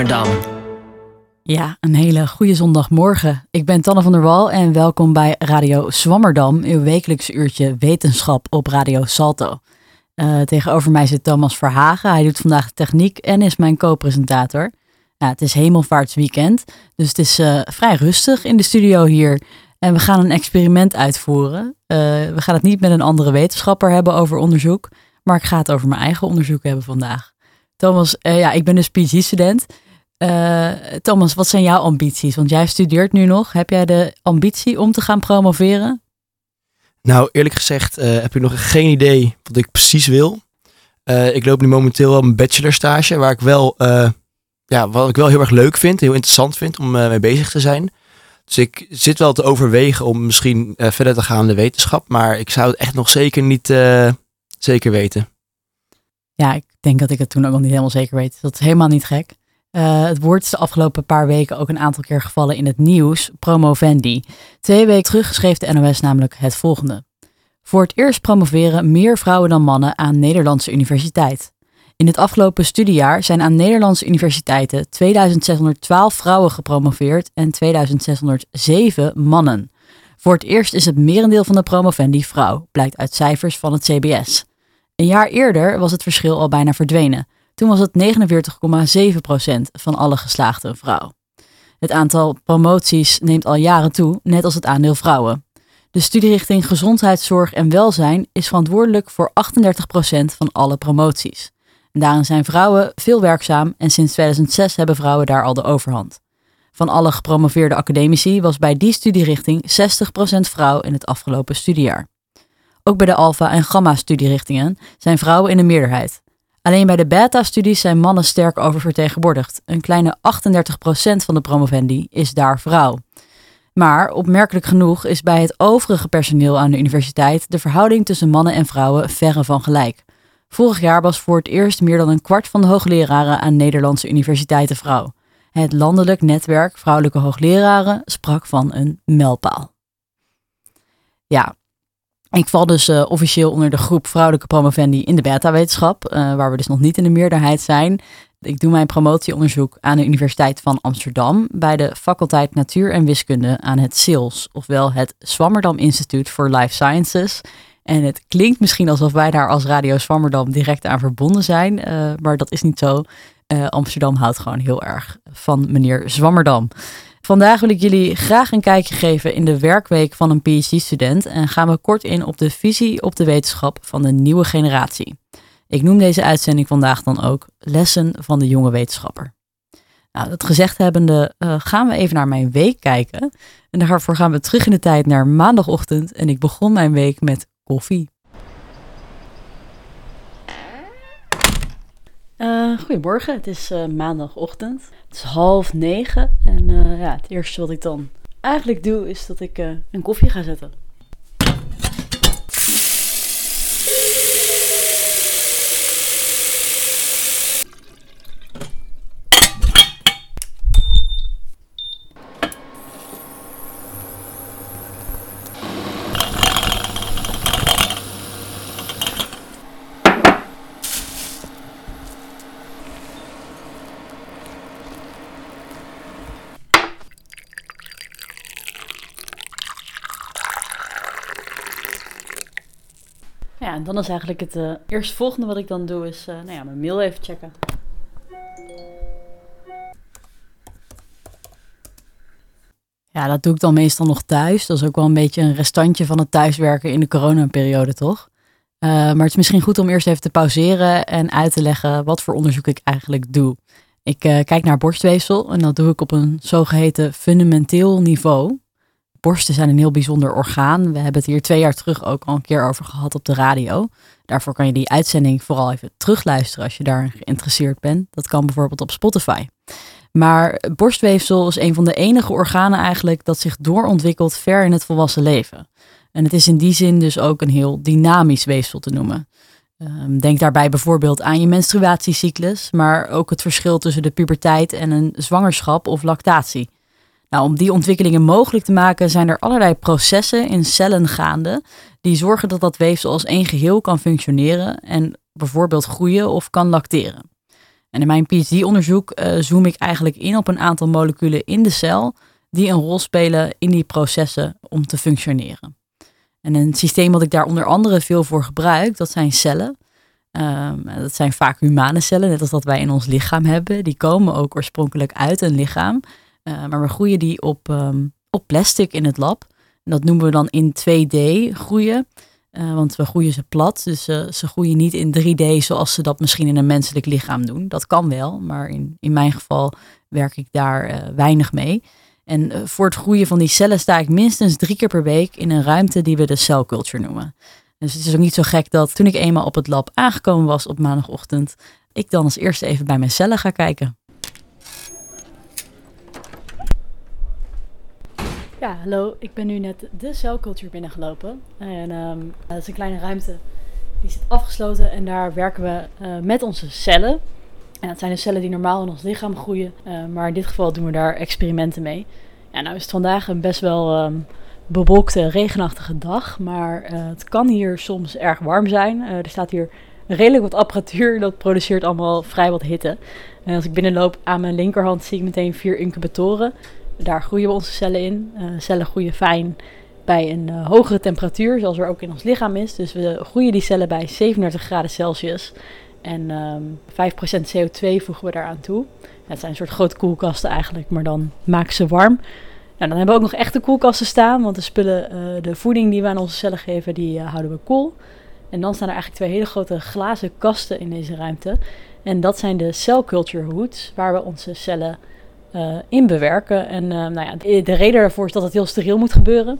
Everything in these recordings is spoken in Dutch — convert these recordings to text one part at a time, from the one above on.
Swammerdam. Ja, een hele goede zondagmorgen. Ik ben Tanne van der Wal en welkom bij Radio Swammerdam, uw wekelijks uurtje wetenschap op Radio Salto. Uh, tegenover mij zit Thomas Verhagen. Hij doet vandaag techniek en is mijn co-presentator. Het is hemelvaartsweekend, dus het is uh, vrij rustig in de studio hier. En we gaan een experiment uitvoeren. Uh, we gaan het niet met een andere wetenschapper hebben over onderzoek, maar ik ga het over mijn eigen onderzoek hebben vandaag. Thomas, ja, ik ben dus PhD-student. Thomas, wat zijn jouw ambities? Want jij studeert nu nog. Heb jij de ambitie om te gaan promoveren? Nou, eerlijk gezegd heb ik nog geen idee wat ik precies wil. ik loop nu momenteel een bachelorstage, waar ik wel ja, wat ik wel heel erg leuk vind, heel interessant vind om mee bezig te zijn. Dus ik zit wel te overwegen om misschien verder te gaan in de wetenschap, maar ik zou het echt nog zeker niet zeker weten. Ja, ik denk dat ik het toen ook nog niet helemaal zeker weet. Dat is helemaal niet gek. Het woord is de afgelopen paar weken ook een aantal keer gevallen in het nieuws, promovendi. Twee weken terug schreef de NOS namelijk het volgende. Voor het eerst promoveren meer vrouwen dan mannen aan Nederlandse universiteit. In het afgelopen studiejaar zijn aan Nederlandse universiteiten 2612 vrouwen gepromoveerd en 2607 mannen. Voor het eerst is het merendeel van de promovendi vrouw, blijkt uit cijfers van het CBS. Een jaar eerder was het verschil al bijna verdwenen. Toen was het 49,7% van alle geslaagde vrouw. Het aantal promoties neemt al jaren toe, net als het aandeel vrouwen. De studierichting Gezondheidszorg en Welzijn is verantwoordelijk voor 38% van alle promoties. Daarin zijn vrouwen veel werkzaam en sinds 2006 hebben vrouwen daar al de overhand. Van alle gepromoveerde academici was bij die studierichting 60% vrouw in het afgelopen studiejaar. Ook bij de alpha- en gamma-studierichtingen zijn vrouwen in de meerderheid. Alleen bij de beta-studies zijn mannen sterk oververtegenwoordigd. Een kleine 38% van de promovendi is daar vrouw. Maar opmerkelijk genoeg is bij het overige personeel aan de universiteit de verhouding tussen mannen en vrouwen verre van gelijk. Vorig jaar was voor het eerst meer dan een kwart van de hoogleraren aan Nederlandse universiteiten vrouw. Het landelijk netwerk vrouwelijke hoogleraren sprak van een mijlpaal. Ja, ik val dus uh, officieel onder de groep vrouwelijke promovendi in de beta-wetenschap, uh, waar we dus nog niet in de meerderheid zijn. Ik doe mijn promotieonderzoek aan de Universiteit van Amsterdam bij de faculteit Natuur en Wiskunde aan het SILS, ofwel het Swammerdam Instituut for Life Sciences en het klinkt misschien alsof wij daar als Radio Zwammerdam direct aan verbonden zijn, uh, maar dat is niet zo. Amsterdam houdt gewoon heel erg van meneer Zwammerdam. Vandaag wil ik jullie graag een kijkje geven in de werkweek van een PhD-student en gaan we kort in op de visie op de wetenschap van de nieuwe generatie. Ik noem deze uitzending vandaag dan ook Lessen van de jonge wetenschapper. Nou, dat gezegd hebbende uh, gaan we even naar mijn week kijken. En daarvoor gaan we terug in de tijd naar maandagochtend. En ik begon mijn week met koffie. Uh, goedemorgen, het is uh, maandagochtend. Het is half negen en uh, ja, het eerste wat ik dan eigenlijk doe is dat ik een koffie ga zetten. En dan is eigenlijk het uh, eerste volgende wat ik dan doe, is uh, nou ja, mijn mail even checken. Ja, dat doe ik dan meestal nog thuis. Dat is ook wel een beetje een restantje van het thuiswerken in de coronaperiode, toch? Uh, maar het is misschien goed om eerst even te pauzeren en uit te leggen wat voor onderzoek ik eigenlijk doe. Ik kijk naar borstweefsel en dat doe ik op een zogeheten fundamenteel niveau borsten zijn een heel bijzonder orgaan. We hebben het hier twee jaar terug ook al een keer over gehad op de radio. Daarvoor kan je die uitzending vooral even terugluisteren als je daar geïnteresseerd bent. Dat kan bijvoorbeeld op Spotify. Maar borstweefsel is een van de enige organen eigenlijk dat zich doorontwikkelt ver in het volwassen leven. En het is in die zin dus ook een heel dynamisch weefsel te noemen. Ehm, denk daarbij bijvoorbeeld aan je menstruatiecyclus, maar ook het verschil tussen de puberteit en een zwangerschap of lactatie. Nou, om die ontwikkelingen mogelijk te maken zijn er allerlei processen in cellen gaande die zorgen dat dat weefsel als één geheel kan functioneren en bijvoorbeeld groeien of kan lacteren. En in mijn PhD-onderzoek zoom ik eigenlijk in op een aantal moleculen in de cel die een rol spelen in die processen om te functioneren. En een systeem wat ik daar onder andere veel voor gebruik, dat zijn cellen. Um, dat zijn vaak humane cellen, net als dat wij in ons lichaam hebben. Die komen ook oorspronkelijk uit een lichaam. Uh, maar we groeien die op, um, op plastic in het lab. Dat noemen we dan in 2D groeien. Uh, want we groeien ze plat. Dus uh, ze groeien niet in 3D zoals ze dat misschien in een menselijk lichaam doen. Dat kan wel, maar in, in mijn geval werk ik daar weinig mee. En eh, voor het groeien van die cellen sta ik minstens drie keer per week in een ruimte die we de celculture noemen. Dus het is ook niet zo gek dat toen ik eenmaal op het lab aangekomen was op maandagochtend, ik dan als eerste even bij mijn cellen ga kijken. Ja, hallo. Ik ben nu net de celculture binnengelopen. En um, dat is een kleine ruimte. Die zit afgesloten en daar werken we uh, met onze cellen. En dat zijn de cellen die normaal in ons lichaam groeien. Uh, maar in dit geval doen we daar experimenten mee. Ja, nou is het vandaag een best wel um, bewolkte, regenachtige dag. Maar uh, het kan hier soms erg warm zijn. Er staat hier redelijk wat apparatuur. Dat produceert allemaal vrij wat hitte. En als ik binnenloop aan mijn linkerhand zie ik meteen vier incubatoren. Daar groeien we onze cellen in. cellen groeien fijn bij een hogere temperatuur, zoals er ook in ons lichaam is. Dus we groeien die cellen bij 37 graden Celsius. En um, ehm, 5% CO2 voegen we daaraan toe. het zijn een soort grote koelkasten eigenlijk, maar dan maken ze warm. Nou, dan hebben we ook nog echte koelkasten staan, want de spullen, uh, de voeding die we aan onze cellen geven, die houden we koel. En dan staan er eigenlijk twee hele grote glazen kasten in deze ruimte. En dat zijn de cell culture hoods, waar we onze cellen uh, in bewerken. En nou ja, de, de reden daarvoor is dat het heel steriel moet gebeuren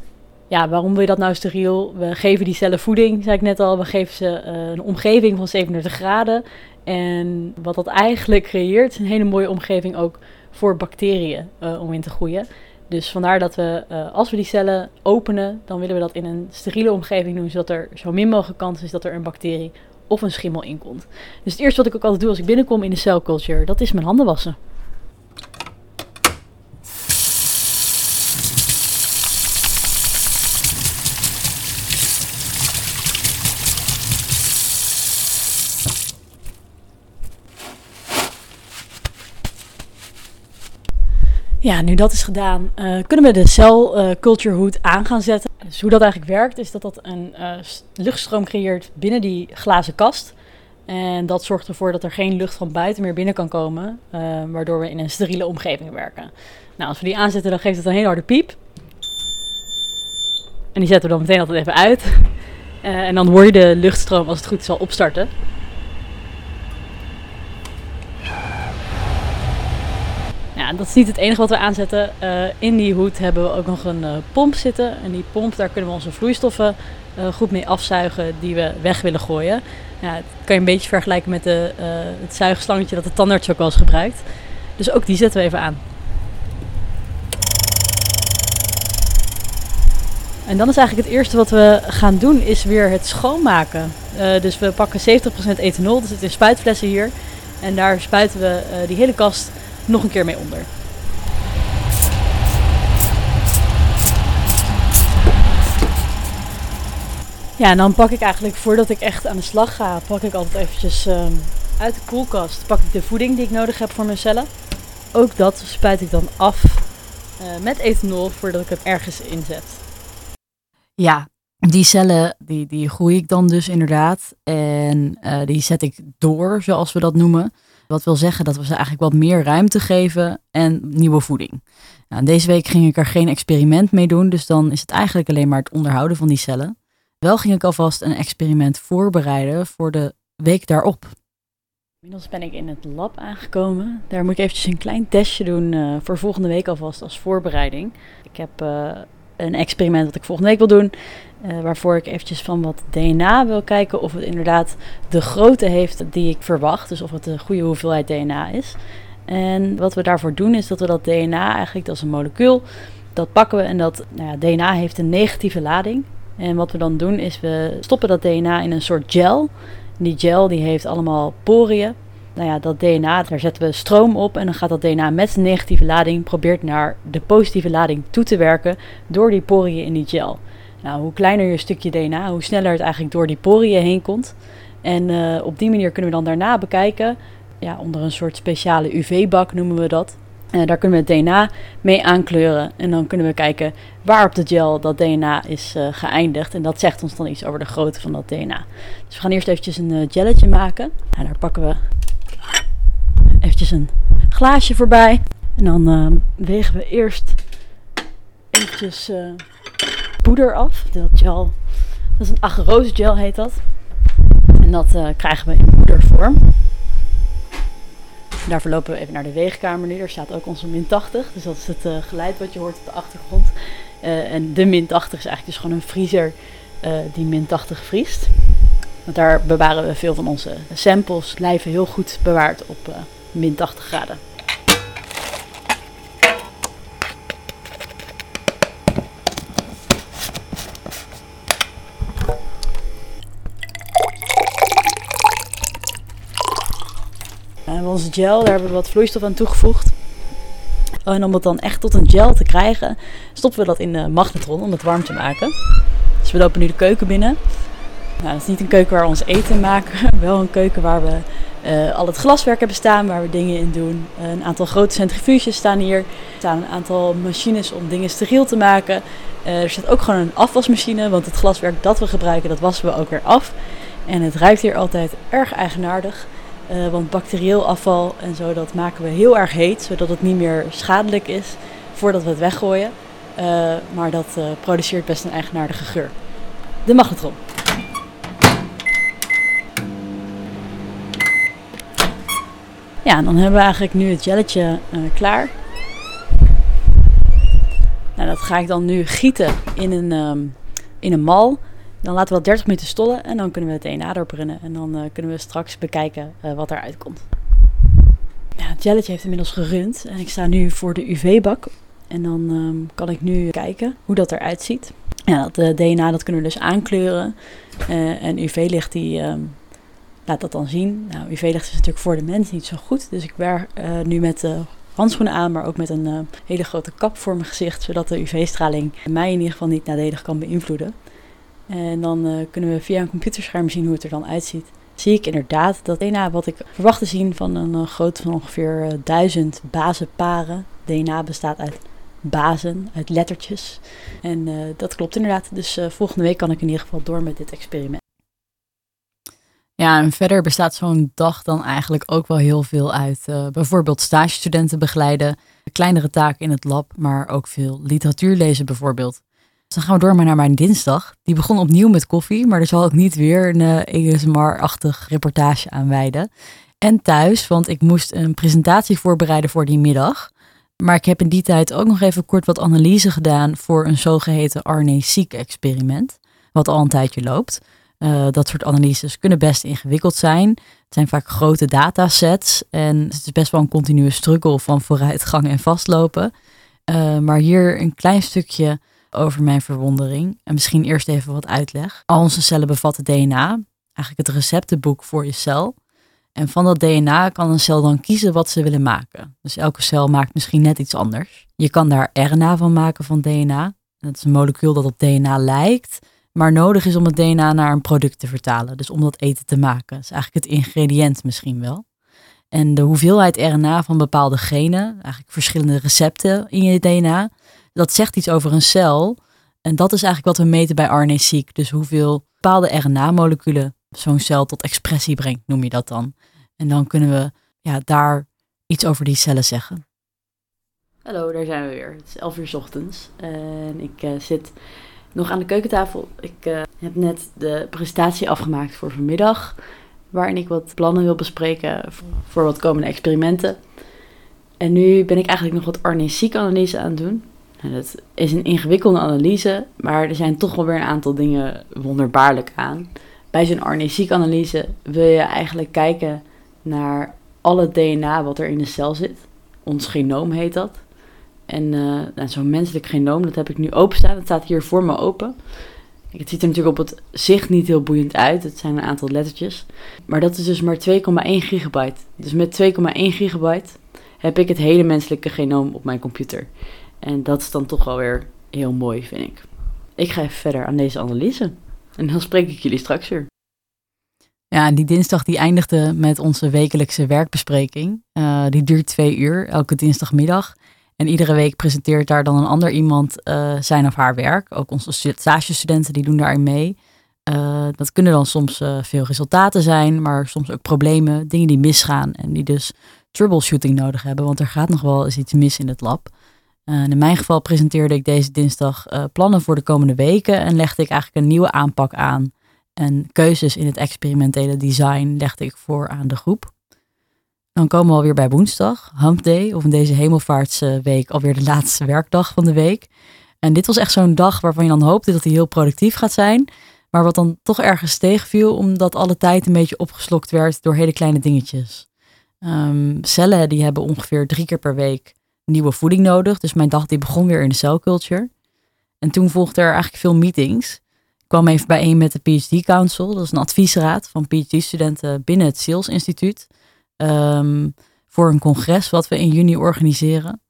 ja, waarom wil je dat nou steriel? We geven die cellen voeding, zei ik net al. We geven ze uh, een omgeving van 37 graden. En wat dat eigenlijk creëert, is een hele mooie omgeving ook voor bacteriën om in te groeien. Dus vandaar dat we, als we die cellen openen, dan willen we dat in een steriele omgeving doen, zodat er zo min mogelijk kans is dat er een bacterie of een schimmel in komt. Dus het eerste wat ik ook altijd doe als ik binnenkom in de celculture, dat is mijn handen wassen. Ja, nu dat is gedaan, uh, kunnen we de cel uh, culture hood aan gaan zetten. Dus hoe dat eigenlijk werkt, is dat dat een uh, luchtstroom creëert binnen die glazen kast. En dat zorgt ervoor dat er geen lucht van buiten meer binnen kan komen, waardoor we in een steriele omgeving werken. Nou, als we die aanzetten, dan geeft het een hele harde piep. En die zetten we dan meteen altijd even uit. en dan hoor je de luchtstroom, als het goed is, al opstarten. Dat is niet het enige wat we aanzetten. Uh, in die hoed hebben we ook nog een uh, pomp zitten. En die pomp, daar kunnen we onze vloeistoffen uh, goed mee afzuigen die we weg willen gooien. Ja, dat kan je een beetje vergelijken met de, het zuigslangetje dat de tandarts ook wel eens gebruikt. Dus ook die zetten we even aan. En dan is eigenlijk het eerste wat we gaan doen, is weer het schoonmaken. dus we pakken 70% ethanol, dat zit in spuitflessen hier. En daar spuiten we die hele kast nog een keer mee onder. Ja, en dan pak ik eigenlijk, voordat ik echt aan de slag ga, pak ik altijd eventjes ehm, uit de koelkast pak ik de voeding die ik nodig heb voor mijn cellen. Ook dat spuit ik dan af uh, met ethanol voordat ik het ergens inzet. Ja, die cellen die, die groei ik dan dus inderdaad. En uh, die zet ik door, zoals we dat noemen. Wat wil zeggen dat we ze eigenlijk wat meer ruimte geven en nieuwe voeding. Nou, deze week ging ik er geen experiment mee doen, dus dan is het eigenlijk alleen maar het onderhouden van die cellen. Wel ging ik alvast een experiment voorbereiden voor de week daarop. Inmiddels ben ik in het lab aangekomen. Daar moet ik eventjes een klein testje doen uh, voor volgende week alvast als voorbereiding. Ik heb uh, een experiment dat ik volgende week wil doen. Uh, waarvoor ik eventjes van wat DNA wil kijken of het inderdaad de grootte heeft die ik verwacht. Dus of het een goede hoeveelheid DNA is. En wat we daarvoor doen is dat we dat DNA eigenlijk, dat is een molecuul, dat pakken we en dat nou ja, DNA heeft een negatieve lading. En wat we dan doen is we stoppen dat DNA in een soort gel. die gel die heeft allemaal poriën. Nou ja, dat DNA, daar zetten we stroom op en dan gaat dat DNA met zijn negatieve lading probeert naar de positieve lading toe te werken door die poriën in die gel. Nou, hoe kleiner je stukje DNA, hoe sneller het eigenlijk door die poriën heen komt. En uh, op die manier kunnen we dan daarna bekijken ja, onder een soort speciale UV-bak noemen we dat. Uh, daar kunnen we het DNA mee aankleuren. En dan kunnen we kijken waar op de gel dat DNA is uh, geëindigd. En dat zegt ons dan iets over de grootte van dat DNA. Dus we gaan eerst eventjes een gelletje maken. En daar pakken we een glaasje voorbij. En dan wegen we eerst eventjes poeder af. Dat gel, dat is een agarose gel heet dat. En dat krijgen we in poedervorm. Daarvoor lopen we even naar de weegkamer nu. Daar staat ook onze min 80. Dus dat is het uh, geluid wat je hoort op de achtergrond. Uh, en de min 80 is eigenlijk dus gewoon een vriezer uh, die min 80 vriest. Want daar bewaren we veel van onze samples. Blijven heel goed bewaard op min 80 graden. En onze gel, daar hebben we wat vloeistof aan toegevoegd. En om het dan echt tot een gel te krijgen, stoppen we dat in de magnetron om het warm te maken. Dus we lopen nu de keuken binnen. Nou, dat is niet een keuken waar we ons eten maken, wel een keuken waar we uh, al het glaswerk hebben staan, waar we dingen in doen. een aantal grote centrifuges staan hier. Er staan een aantal machines om dingen steriel te maken. Uh, er staat ook gewoon een afwasmachine, want het glaswerk dat we gebruiken, dat wassen we ook weer af. En het ruikt hier altijd erg eigenaardig. Want bacterieel afval en zo, dat maken we heel erg heet, zodat het niet meer schadelijk is voordat we het weggooien. Maar dat produceert best een eigenaardige geur. De magnetron. Ja, dan hebben we eigenlijk nu het jelletje klaar. Nou, dat ga ik dan nu gieten in een, um, in een mal. Dan laten we dat 30 minuten stollen en dan kunnen we het DNA erop runnen. En dan uh, kunnen we straks bekijken uh, wat eruit komt. Ja, het jelletje heeft inmiddels gerund en ik sta nu voor de UV-bak. En dan um, kan ik nu kijken hoe dat eruit ziet. Ja, dat DNA dat kunnen we dus aankleuren. en UV-licht die um, laat dat dan zien. Nou, UV-licht is natuurlijk voor de mens niet zo goed. Dus ik werk nu met handschoenen aan, maar ook met een hele grote kap voor mijn gezicht. Zodat de UV-straling mij in ieder geval niet nadelig kan beïnvloeden. En dan kunnen we via een computerscherm zien hoe het er dan uitziet. Zie ik inderdaad dat DNA wat ik verwacht te zien van een grootte van ongeveer duizend bazenparen. DNA bestaat uit bazen, uit lettertjes. En dat klopt inderdaad. Dus volgende week kan ik in ieder geval door met dit experiment. Ja, en verder bestaat zo'n dag dan eigenlijk ook wel heel veel uit. bijvoorbeeld stagestudenten begeleiden, kleinere taken in het lab, maar ook veel literatuur lezen bijvoorbeeld. Dus dan gaan we door maar naar mijn dinsdag. Die begon opnieuw met koffie, maar er zal ik niet weer een uh, eh, ASMR-achtig reportage aan wijden. En thuis, want ik moest een presentatie voorbereiden voor die middag. Maar ik heb in die tijd ook nog even kort wat analyse gedaan voor een zogeheten RNA-seq-experiment, wat al een tijdje loopt. Uh, dat soort analyses kunnen best ingewikkeld zijn. Het zijn vaak grote datasets en het is best wel een continue struggle van vooruitgang en vastlopen. Uh, maar hier een klein stukje over mijn verwondering. En misschien eerst even wat uitleg. Al onze cellen bevatten DNA, eigenlijk het receptenboek voor je cel. En van dat DNA kan een cel dan kiezen wat ze willen maken. Dus elke cel maakt misschien net iets anders. Je kan daar RNA van maken van DNA. Dat is een molecuul dat op DNA lijkt, maar nodig is om het DNA naar een product te vertalen. Dus om dat eten te maken. Dat is eigenlijk het ingrediënt misschien wel. En de hoeveelheid RNA van bepaalde genen, eigenlijk verschillende recepten in je DNA, dat zegt iets over een cel. En dat is eigenlijk wat we meten bij RNA-seq. Dus hoeveel bepaalde RNA-moleculen zo'n cel tot expressie brengt, noem je dat dan. En dan kunnen we ja, daar iets over die cellen zeggen. Hallo, daar zijn we weer. Het is 11 uur s ochtends en ik uh, zit nog aan de keukentafel. Ik uh, heb net de presentatie afgemaakt voor vanmiddag, waarin ik wat plannen wil bespreken voor, wat komende experimenten. En nu ben ik eigenlijk nog wat RNA-seq-analyse aan het doen. Nou, dat is een ingewikkelde analyse, maar er zijn toch wel weer een aantal dingen wonderbaarlijk aan. Bij zo'n RNA-seq-analyse wil je eigenlijk kijken naar alle DNA wat er in de cel zit. Ons genoom heet dat. En uh, nou, zo'n menselijk genoom, dat heb ik nu openstaan. Het staat hier voor me open. Het ziet er natuurlijk op het zicht niet heel boeiend uit. Het zijn een aantal lettertjes. Maar dat is dus maar 2,1 gigabyte. Dus met 2,1 gigabyte heb ik het hele menselijke genoom op mijn computer. En dat is dan toch wel weer heel mooi, vind ik. Ik ga even verder aan deze analyse. En dan spreek ik jullie straks weer. Ja, die dinsdag die eindigde met onze wekelijkse werkbespreking. Uh, die duurt twee uur, elke dinsdagmiddag. En iedere week presenteert daar dan een ander iemand uh, zijn of haar werk. Ook onze stagestudenten die doen daarin mee. Uh, dat kunnen dan soms veel resultaten zijn, maar soms ook problemen, dingen die misgaan en die dus troubleshooting nodig hebben. Want er gaat nog wel eens iets mis in het lab. in mijn geval presenteerde ik deze dinsdag plannen voor de komende weken en legde ik eigenlijk een nieuwe aanpak aan en keuzes in het experimentele design legde ik voor aan de groep. Dan komen we alweer bij woensdag, Hump Day, of in deze hemelvaartsweek alweer de laatste werkdag van de week. En dit was echt zo'n dag waarvan je dan hoopte dat hij heel productief gaat zijn, maar wat dan toch ergens tegenviel, omdat alle tijd een beetje opgeslokt werd door hele kleine dingetjes. Um, cellen die hebben ongeveer drie keer per week nieuwe voeding nodig, dus mijn dag die begon weer in de celculture. En toen volgden er eigenlijk veel meetings kwam even bijeen met de PhD Council. Dat is een adviesraad van PhD-studenten binnen het Sales Instituut. Ehm, voor een congres wat we in juni organiseren.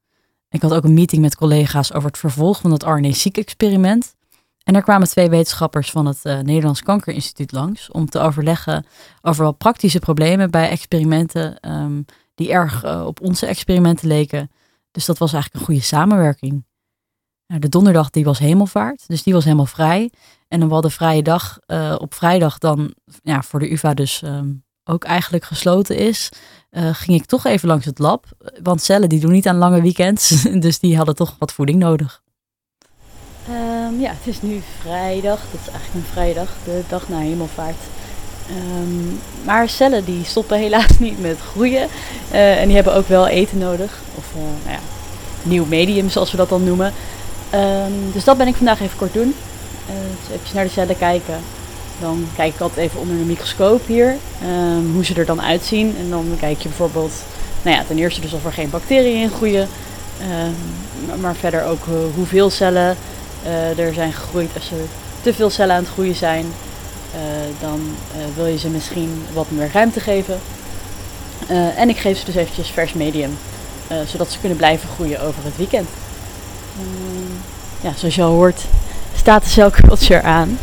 Ik had ook een meeting met collega's over het vervolg van het RNA-seq-experiment. En er kwamen twee wetenschappers van het uh, Nederlands Kankerinstituut langs om te overleggen over wat praktische problemen bij experimenten um, die erg uh, op onze experimenten leken. Dus dat was eigenlijk een goede samenwerking. Nou, de donderdag die was hemelvaart, dus die was helemaal vrij. En dan wel de vrije dag uh, op vrijdag dan ja, voor de UvA dus um, ook eigenlijk gesloten is, uh, ging ik toch even langs het lab. Want cellen die doen niet aan lange weekends, dus die hadden toch wat voeding nodig. Um, ja, het is nu vrijdag. Dat is eigenlijk een vrijdag, de dag na hemelvaart. Um, maar cellen die stoppen helaas niet met groeien. Uh, en die hebben ook wel eten nodig. Of uh, nou ja, nieuw medium zoals we dat dan noemen. Um, dus dat ben ik vandaag even kort doen. Uh, even naar de cellen kijken. Dan kijk ik altijd even onder de microscoop hier. Um, hoe ze er dan uitzien. En dan kijk je bijvoorbeeld, nou ja, ten eerste dus of er geen bacteriën in groeien. Um, maar verder ook uh, hoeveel cellen uh, er zijn gegroeid. Als er te veel cellen aan het groeien zijn, dan wil je ze misschien wat meer ruimte geven. en ik geef ze dus eventjes vers medium. zodat ze kunnen blijven groeien over het weekend. ja, zoals je al hoort, staat de celculture aan.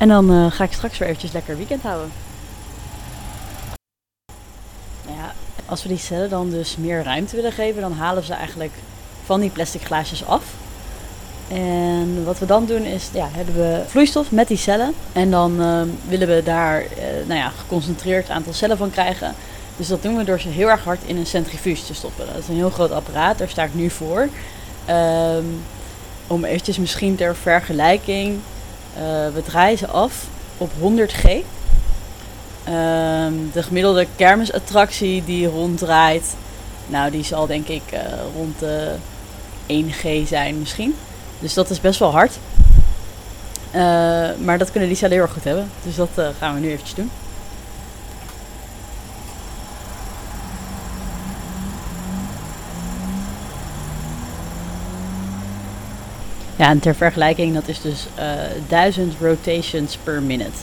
En dan uh, ga ik straks weer eventjes lekker weekend houden. Nou ja, als we die cellen dan dus meer ruimte willen geven, dan halen ze eigenlijk van die plastic glaasjes af. En wat we dan doen is, ja, hebben we vloeistof met die cellen. En dan uh, willen we daar uh, nou ja, geconcentreerd aantal cellen van krijgen. Dus dat doen we door ze heel erg hard in een centrifuge te stoppen. Dat is een heel groot apparaat, daar sta ik nu voor. Um, om eventjes misschien ter vergelijking, we draaien ze af op 100 G. Um, de gemiddelde kermisattractie die ronddraait, nou die zal denk ik uh, rond de 1 G zijn misschien. Dus dat is best wel hard. Uh, maar dat kunnen cellen heel erg goed hebben. Dus dat gaan we nu eventjes doen. Ja, en ter vergelijking, dat is dus uh, 1000 rotations per minute.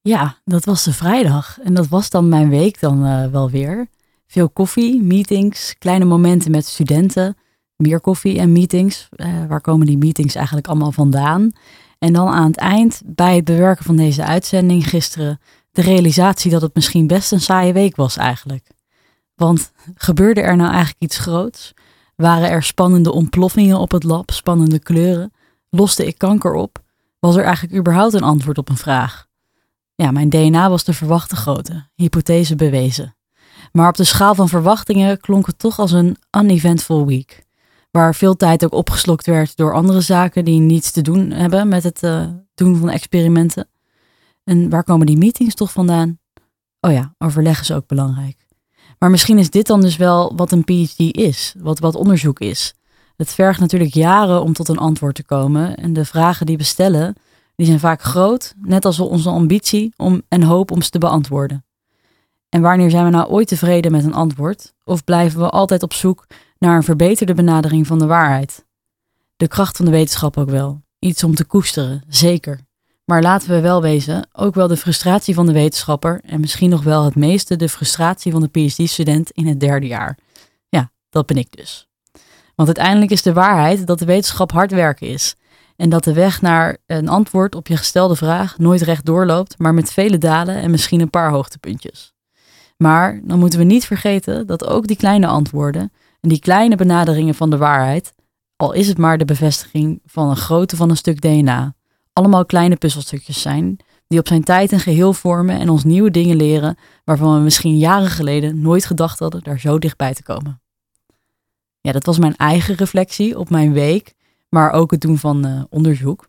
Ja, dat was de vrijdag. En dat was dan mijn week dan uh, wel weer. Veel koffie, meetings, kleine momenten met studenten. Meer koffie en meetings. Uh, waar komen die meetings eigenlijk allemaal vandaan? En dan aan het eind, bij het bewerken van deze uitzending gisteren, de realisatie dat het misschien best een saaie week was eigenlijk. Want gebeurde er nou eigenlijk iets groots? Waren er spannende ontploffingen op het lab, spannende kleuren? Loste ik kanker op? Was er eigenlijk überhaupt een antwoord op een vraag? Ja, mijn DNA was de verwachte grootte, hypothese bewezen. Maar op de schaal van verwachtingen klonk het toch als een uneventful week. Waar veel tijd ook opgeslokt werd door andere zaken die niets te doen hebben met het uh, doen van experimenten. En waar komen die meetings toch vandaan? Oh ja, overleg is ook belangrijk. Maar misschien is dit dan dus wel wat een PhD is, wat, wat onderzoek is. Het vergt natuurlijk jaren om tot een antwoord te komen. En de vragen die we stellen, die zijn vaak groot, net als onze ambitie om, en hoop om ze te beantwoorden. En wanneer zijn we nou ooit tevreden met een antwoord? Of blijven we altijd op zoek naar een verbeterde benadering van de waarheid? De kracht van de wetenschap ook wel. Iets om te koesteren, zeker. Maar laten we wel wezen, ook wel de frustratie van de wetenschapper en misschien nog wel het meeste de frustratie van de PhD-student in het derde jaar. Ja, dat ben ik dus. Want uiteindelijk is de waarheid dat de wetenschap hard werken is. En dat de weg naar een antwoord op je gestelde vraag nooit recht doorloopt, maar met vele dalen en misschien een paar hoogtepuntjes. Maar dan moeten we niet vergeten dat ook die kleine antwoorden en die kleine benaderingen van de waarheid, al is het maar de bevestiging van een grootte van een stuk DNA, allemaal kleine puzzelstukjes zijn die op zijn tijd een geheel vormen en ons nieuwe dingen leren waarvan we misschien jaren geleden nooit gedacht hadden daar zo dichtbij te komen. Ja, dat was mijn eigen reflectie op mijn week, maar ook het doen van uh, onderzoek.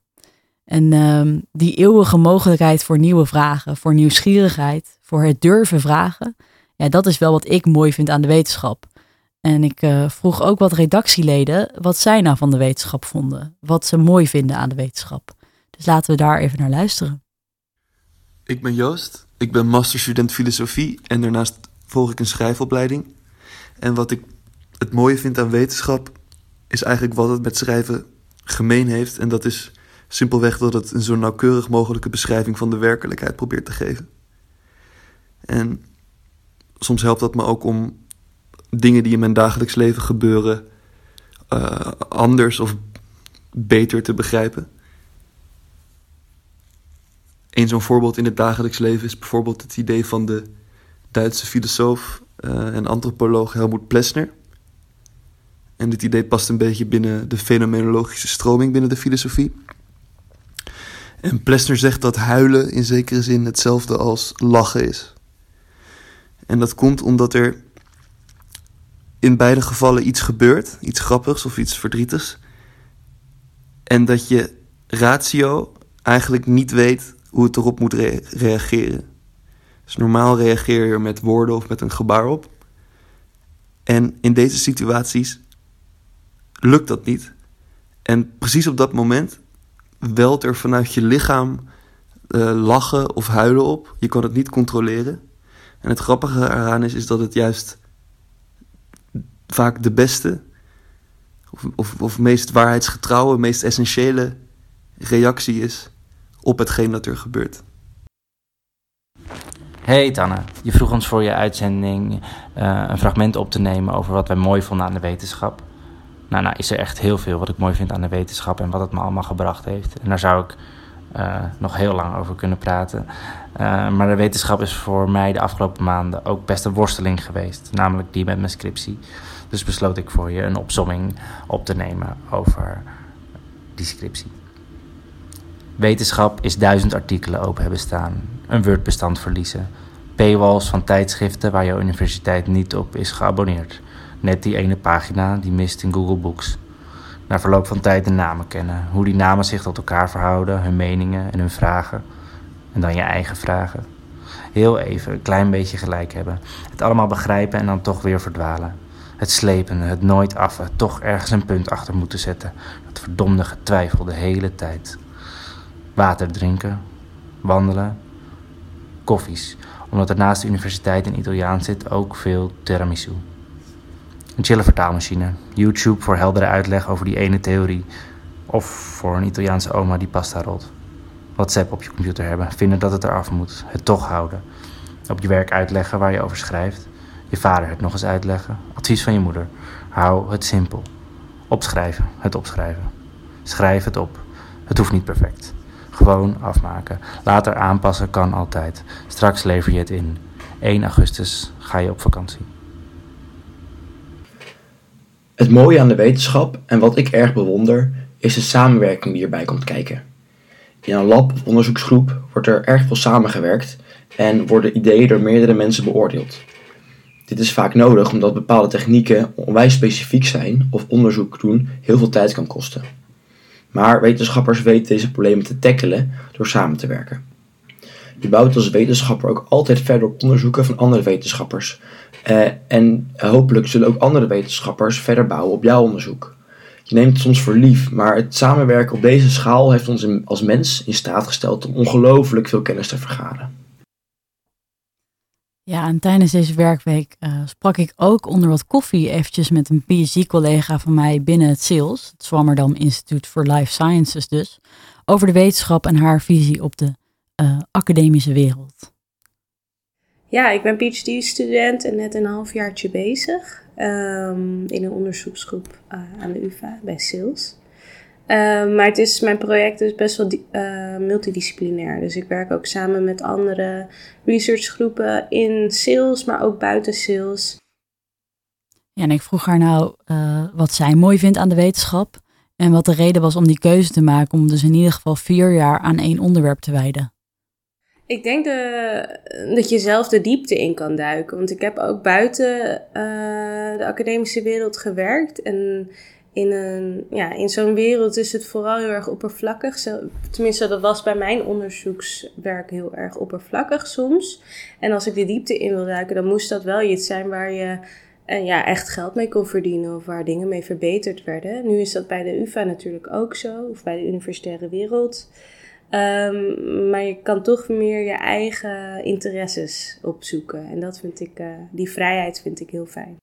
En uh, die eeuwige mogelijkheid voor nieuwe vragen, voor nieuwsgierigheid, voor het durven vragen, ja, dat is wel wat ik mooi vind aan de wetenschap. En ik uh, vroeg ook wat redactieleden wat zij nou van de wetenschap vonden, wat ze mooi vinden aan de wetenschap. Dus laten we daar even naar luisteren. Ik ben Joost, ik ben masterstudent filosofie en daarnaast volg ik een schrijfopleiding. En wat ik het mooie vind aan wetenschap is eigenlijk wat het met schrijven gemeen heeft. En dat is simpelweg dat het een zo nauwkeurig mogelijke beschrijving van de werkelijkheid probeert te geven. En soms helpt dat me ook om dingen die in mijn dagelijks leven gebeuren uh, anders of beter te begrijpen. Een zo'n voorbeeld in het dagelijks leven is bijvoorbeeld het idee van de Duitse filosoof uh, en antropoloog Helmoet Plessner. En dit idee past een beetje binnen de fenomenologische stroming binnen de filosofie. En Plessner zegt dat huilen in zekere zin hetzelfde als lachen is. En dat komt omdat er in beide gevallen iets gebeurt, iets grappigs of iets verdrietigs. En dat je ratio eigenlijk niet weet hoe het erop moet reageren. Dus normaal reageer je er met woorden of met een gebaar op. En in deze situaties lukt dat niet. En precies op dat moment welt er vanuit je lichaam uh, lachen of huilen op. Je kan het niet controleren. En het grappige eraan is, is dat het juist vaak de beste of, of, of meest waarheidsgetrouwe, meest essentiële reactie is op hetgeen dat er gebeurt. Hey Tanne, je vroeg ons voor je uitzending uh, een fragment op te nemen over wat wij mooi vonden aan de wetenschap. Nou, nou is er echt heel veel wat ik mooi vind aan de wetenschap en wat het me allemaal gebracht heeft. En daar zou ik uh, nog heel lang over kunnen praten. Uh, maar de wetenschap is voor mij de afgelopen maanden ook best een worsteling geweest. Namelijk die met mijn scriptie. Dus besloot ik voor je een opsomming op te nemen over die scriptie. Wetenschap is duizend artikelen open hebben staan, een Word-bestand verliezen, paywalls van tijdschriften waar jouw universiteit niet op is geabonneerd, net die ene pagina die mist in Google Books. Na verloop van tijd de namen kennen, hoe die namen zich tot elkaar verhouden, hun meningen en hun vragen, en dan je eigen vragen. Heel even, een klein beetje gelijk hebben, het allemaal begrijpen en dan toch weer verdwalen. Het slepen, het nooit affen, toch ergens een punt achter moeten zetten. Dat verdomde getwijfel de hele tijd. Water drinken, wandelen, koffies, omdat er naast de universiteit in Italiaan zit ook veel tiramisu. Een chille vertaalmachine, YouTube voor heldere uitleg over die ene theorie, of voor een Italiaanse oma die pasta rolt. WhatsApp op je computer hebben, vinden dat het eraf moet, het toch houden. Op je werk uitleggen waar je over schrijft, je vader het nog eens uitleggen, advies van je moeder. Hou het simpel. Opschrijven, het opschrijven. Schrijf het op. Het hoeft niet perfect. Gewoon afmaken. Later aanpassen kan altijd. Straks lever je het in. 1 augustus ga je op vakantie. Het mooie aan de wetenschap en wat ik erg bewonder is de samenwerking die erbij komt kijken. In een lab of onderzoeksgroep wordt er erg veel samengewerkt en worden ideeën door meerdere mensen beoordeeld. Dit is vaak nodig omdat bepaalde technieken onwijs specifiek zijn of onderzoek doen heel veel tijd kan kosten. Maar wetenschappers weten deze problemen te tackelen door samen te werken. Je bouwt als wetenschapper ook altijd verder op onderzoeken van andere wetenschappers. Eh, en hopelijk zullen ook andere wetenschappers verder bouwen op jouw onderzoek. Je neemt het soms voor lief, maar het samenwerken op deze schaal heeft ons als mens in staat gesteld om ongelooflijk veel kennis te vergaren. Ja, en tijdens deze werkweek uh, sprak ik ook onder wat koffie eventjes met een PhD-collega van mij binnen het SAILS, het Swammerdam Instituut for Life Sciences dus, over de wetenschap en haar visie op de uh, academische wereld. Ja, ik ben PhD-student en net een halfjaartje bezig um, in een onderzoeksgroep uh, aan de UvA bij Sales. Um, maar het is, mijn project is best wel uh, multidisciplinair. Dus ik werk ook samen met andere researchgroepen in sales, maar ook buiten sales. Ja, en ik vroeg haar nou uh, wat zij mooi vindt aan de wetenschap. En wat de reden was om die keuze te maken om dus in ieder geval vier jaar aan één onderwerp te wijden. Ik denk de, dat je zelf de diepte in kan duiken. Want ik heb ook buiten uh, de academische wereld gewerkt. En in, een, ja, in zo'n wereld is het vooral heel erg oppervlakkig. Tenminste, dat was bij mijn onderzoekswerk heel erg oppervlakkig soms. En als ik de diepte in wil duiken, dan moest dat wel iets zijn waar je en ja, echt geld mee kon verdienen of waar dingen mee verbeterd werden. Nu is dat bij de UvA natuurlijk ook zo, of bij de universitaire wereld. Um, maar je kan toch meer je eigen interesses opzoeken. En dat vind ik, uh, die vrijheid vind ik heel fijn.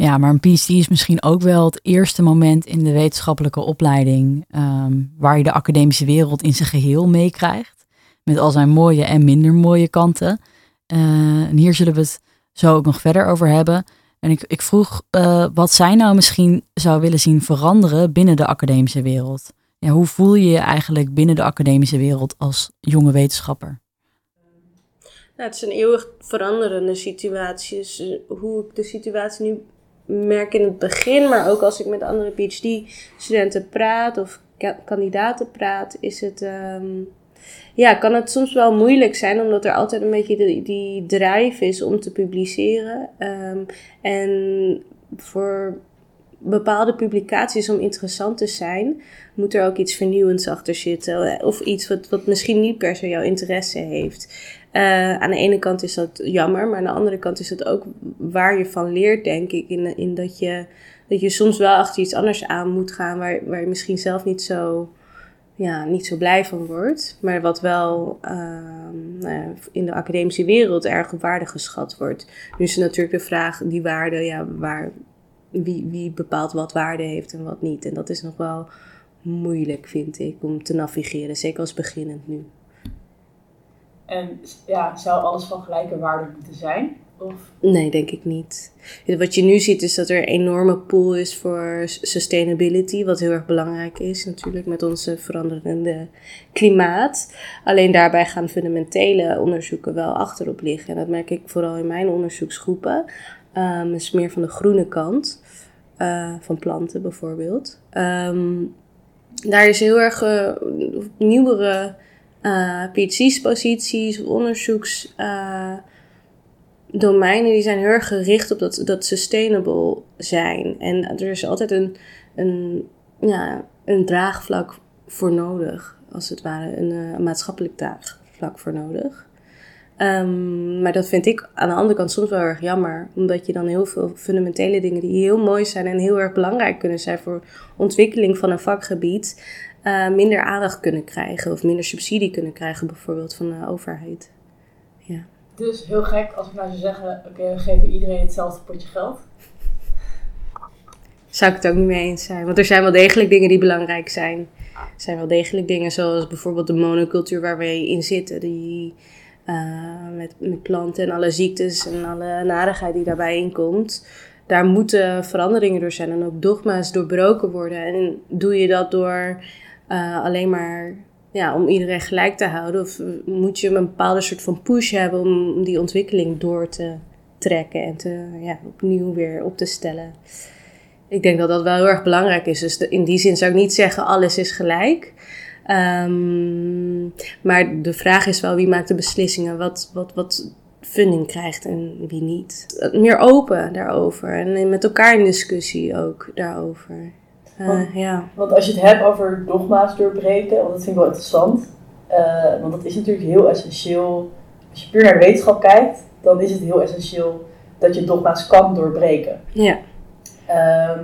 Ja, maar een PhD is misschien ook wel het eerste moment in de wetenschappelijke opleiding um, waar je de academische wereld in zijn geheel meekrijgt. Met al zijn mooie en minder mooie kanten. Uh, en hier zullen we het zo ook nog verder over hebben. En ik, ik vroeg uh, wat zij nou misschien zou willen zien veranderen binnen de academische wereld. Ja, hoe voel je je eigenlijk binnen de academische wereld als jonge wetenschapper? Nou, het is een eeuwig veranderende situatie. Dus eh, hoe ik de situatie nu merk in het begin, maar ook als ik met andere PhD-studenten praat of kandidaten praat, is het. Um, ja, kan het soms wel moeilijk zijn, omdat er altijd een beetje die, die drive is om te publiceren. Um, en voor bepaalde publicaties om interessant te zijn, moet er ook iets vernieuwends achter zitten. Of iets wat, wat misschien niet per se jouw interesse heeft. Uh, aan de ene kant is dat jammer, maar aan de andere kant is het ook waar je van leert, denk ik. In, in dat, je, dat je soms wel achter iets anders aan moet gaan, waar, waar je misschien zelf niet zo ja, niet zo blij van wordt. Maar wat wel uh, in de academische wereld erg op waarde geschat wordt. Nu is natuurlijk de vraag, die waarde, ja, waar, wie, wie bepaalt wat waarde heeft en wat niet. En dat is nog wel moeilijk, vind ik, om te navigeren. Zeker als beginnend nu. En ja, zou alles van gelijke waarde moeten zijn? Of? Nee, denk ik niet. Wat je nu ziet is dat er een enorme pool is voor sustainability, wat heel erg belangrijk is natuurlijk met onze veranderende klimaat. Alleen daarbij gaan fundamentele onderzoeken wel achterop liggen. En dat merk ik vooral in mijn onderzoeksgroepen. Um, is meer van de groene kant, uh, van planten bijvoorbeeld. Um, daar is heel erg uh, nieuwere uh, PhD-posities of onderzoeks domeinen die zijn heel erg gericht op dat, dat sustainable zijn. En er is altijd een, een, ja, een draagvlak voor nodig, als het ware, een, uh, maatschappelijk draagvlak voor nodig. Um, maar dat vind ik aan de andere kant soms wel erg jammer, omdat je dan heel veel fundamentele dingen die heel mooi zijn en heel erg belangrijk kunnen zijn voor ontwikkeling van een vakgebied, uh, minder aandacht kunnen krijgen of minder subsidie kunnen krijgen, bijvoorbeeld van de overheid. Ja. Dus heel gek als ik nou zou zeggen: oké, we geven iedereen hetzelfde potje geld. Zou ik het ook niet mee eens zijn. Want er zijn wel degelijk dingen die belangrijk zijn. Er zijn wel degelijk dingen zoals bijvoorbeeld de monocultuur waar we in zitten. Die, uh, met, met planten en alle ziektes en alle narigheid die daarbij inkomt. Daar moeten veranderingen door zijn en ook dogma's doorbroken worden. En doe je dat door uh, alleen maar ja, om iedereen gelijk te houden? Of moet je een bepaalde soort van push hebben om die ontwikkeling door te trekken en te, ja, opnieuw weer op te stellen? Ik denk dat dat wel heel erg belangrijk is. Dus in die zin zou ik niet zeggen alles is gelijk. Um, maar de vraag is wel wie maakt de beslissingen, wat, wat, wat funding krijgt en wie niet. Meer open daarover en met elkaar in discussie ook daarover. Uh, want, ja. want als je het hebt over dogma's doorbreken, want dat vind ik wel interessant. Uh, want dat is natuurlijk heel essentieel. Als je puur naar wetenschap kijkt, dan is het heel essentieel dat je dogma's kan doorbreken. Ja. Uh,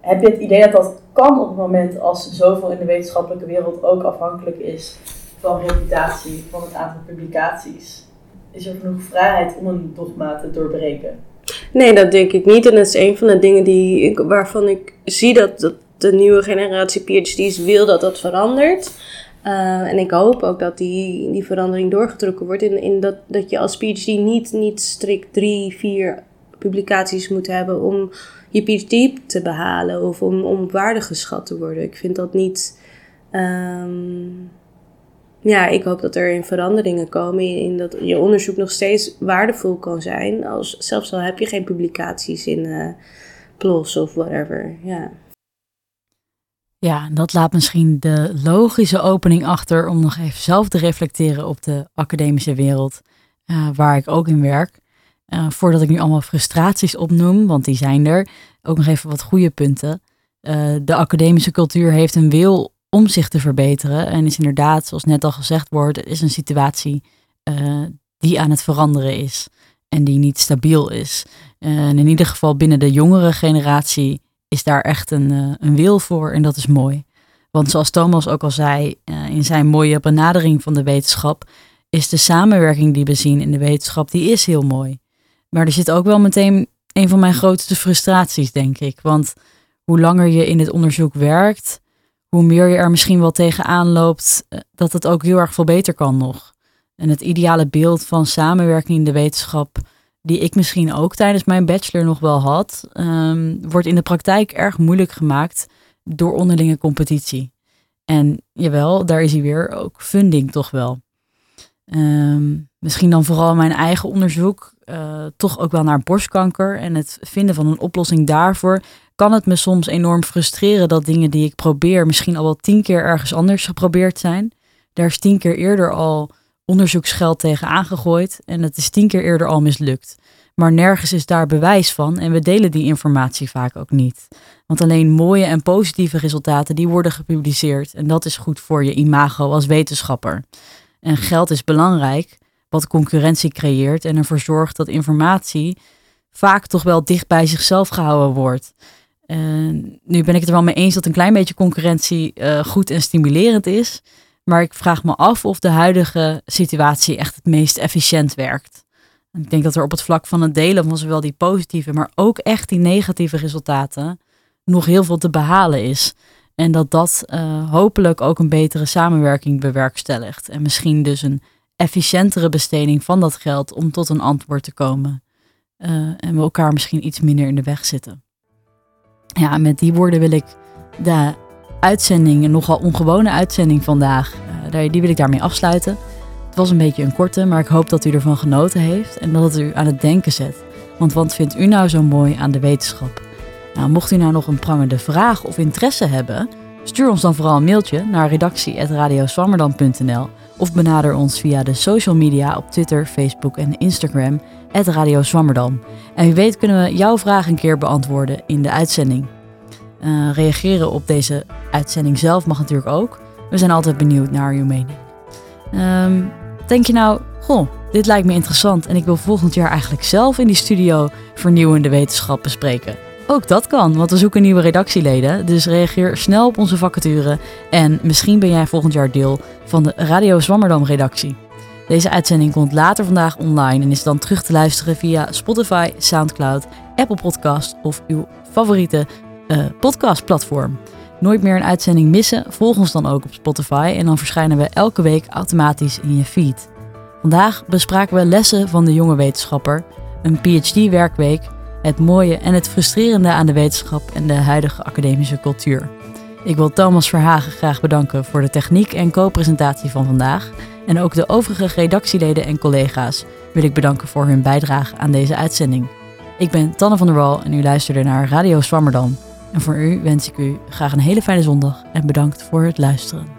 heb je het idee dat dat kan op het moment als zoveel in de wetenschappelijke wereld ook afhankelijk is van reputatie, van het aantal publicaties? Is er genoeg vrijheid om een dogma te doorbreken? Nee, dat denk ik niet. En dat is een van de dingen die ik, waarvan ik zie dat, dat de nieuwe generatie PhD's wil dat dat verandert. Uh, en ik hoop ook dat die, die verandering doorgetrokken wordt. In, in dat, dat je als PhD niet, niet strikt drie, vier publicaties moet hebben om je PhD te behalen of om, om waardig geschat te worden. Ik vind dat niet. Um, ja, ik hoop dat er in veranderingen komen in, dat je onderzoek nog steeds waardevol kan zijn. Als, zelfs al heb je geen publicaties in uh, PLOS of whatever. Ja. Ja, dat laat misschien de logische opening achter om nog even zelf te reflecteren op de academische wereld uh, waar ik ook in werk. Uh, voordat ik nu allemaal frustraties opnoem, want die zijn er, ook nog even wat goede punten. Uh, de academische cultuur heeft een wil om zich te verbeteren en is inderdaad, zoals net al gezegd wordt, is een situatie die aan het veranderen is en die niet stabiel is. en in ieder geval binnen de jongere generatie is daar echt een, uh, een wil voor en dat is mooi. Want zoals Thomas ook al zei uh, in zijn mooie benadering van de wetenschap, is de samenwerking die we zien in de wetenschap, die is heel mooi. Maar er zit ook wel meteen een van mijn grootste frustraties, denk ik. Want hoe langer je in het onderzoek werkt, hoe meer je er misschien wel tegenaan loopt uh, dat het ook heel erg veel beter kan nog. En het ideale beeld van samenwerking in de wetenschap die ik misschien ook tijdens mijn bachelor nog wel had, um, wordt in de praktijk erg moeilijk gemaakt door onderlinge competitie. En jawel, daar is hij weer, ook funding toch wel. Um, misschien dan vooral mijn eigen onderzoek, uh, toch ook wel naar borstkanker en het vinden van een oplossing daarvoor, kan het me soms enorm frustreren dat dingen die ik probeer misschien al wel tien keer ergens anders geprobeerd zijn. Daar is tien keer eerder al onderzoeksgeld tegen aangegooid en het is tien keer eerder al mislukt. Maar nergens is daar bewijs van en we delen die informatie vaak ook niet. Want alleen mooie en positieve resultaten die worden gepubliceerd en dat is goed voor je imago als wetenschapper. En geld is belangrijk, wat concurrentie creëert en ervoor zorgt dat informatie vaak toch wel dicht bij zichzelf gehouden wordt. Nu ben ik het er wel mee eens dat een klein beetje concurrentie uh, goed en stimulerend is. Maar ik vraag me af of de huidige situatie echt het meest efficiënt werkt. Ik denk dat er op het vlak van het delen van zowel die positieve, maar ook echt die negatieve resultaten nog heel veel te behalen is. En dat dat uh, hopelijk ook een betere samenwerking bewerkstelligt. En misschien dus een efficiëntere besteding van dat geld om tot een antwoord te komen. Uh, en we elkaar misschien iets minder in de weg zitten. Ja, met die woorden wil ik de uitzending, een nogal ongewone uitzending vandaag, uh, die wil ik daarmee afsluiten. Het was een beetje een korte, maar ik hoop dat u ervan genoten heeft en dat het u aan het denken zet. Want wat vindt u nou zo mooi aan de wetenschap? Nou, mocht u nou nog een prangende vraag of interesse hebben, stuur ons dan vooral een mailtje naar redactie.radioswammerdam.nl of benader ons via de social media op Twitter, Facebook en Instagram, Radio Zwammerdam. En wie weet kunnen we jouw vraag een keer beantwoorden in de uitzending. Uh, reageren op deze uitzending zelf mag natuurlijk ook. We zijn altijd benieuwd naar uw mening. Um, denk je nou, goh, dit lijkt me interessant en ik wil volgend jaar eigenlijk zelf in die studio vernieuwende wetenschap bespreken? Ook dat kan, want we zoeken nieuwe redactieleden. Dus reageer snel op onze vacature en misschien ben jij volgend jaar deel van de Radio Zwammerdam redactie. Deze uitzending komt later vandaag online en is dan terug te luisteren via Spotify, SoundCloud, Apple Podcast of uw favoriete uh, podcastplatform. Nooit meer een uitzending missen? Volg ons dan ook op Spotify en dan verschijnen we elke week automatisch in je feed. Vandaag bespraken we lessen van de jonge wetenschapper, een PhD-werkweek, het mooie en het frustrerende aan de wetenschap en de huidige academische cultuur. Ik wil Thomas Verhagen graag bedanken voor de techniek en co-presentatie van vandaag. En ook de overige redactieleden en collega's wil ik bedanken voor hun bijdrage aan deze uitzending. Ik ben Tanne van der Wal en u luisterde naar Radio Swammerdam. En voor u wens ik u graag een hele fijne zondag en bedankt voor het luisteren.